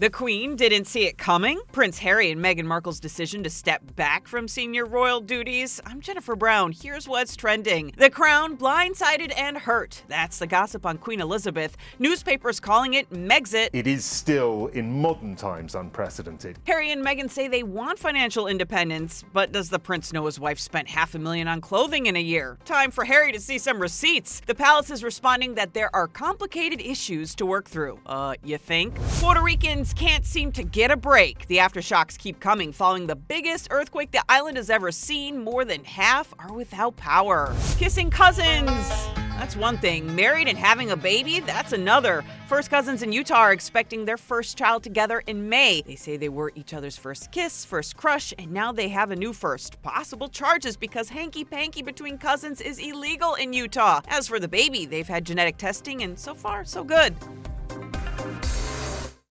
The Queen didn't see it coming. Prince Harry and Meghan Markle's decision to step back from senior royal duties. I'm Jennifer Brown. Here's what's trending. The Crown blindsided and hurt. That's the gossip on Queen Elizabeth. Newspapers calling it Megxit. It is still, in modern times, unprecedented. Harry and Meghan say they want financial independence, but does the prince know his wife spent half a million on clothing in a year? Time for Harry to see some receipts. The palace is responding that there are complicated issues to work through. Uh, you think? Puerto Ricans can't seem to get a break. The aftershocks keep coming following the biggest earthquake the island has ever seen. More than half are without power. Kissing cousins. That's one thing. Married and having a baby, that's another. First cousins in Utah are expecting their first child together in May. They say they were each other's first kiss, first crush, and now they have a new first. Possible charges because hanky panky between cousins is illegal in Utah. As for the baby, they've had genetic testing, and so far, so good.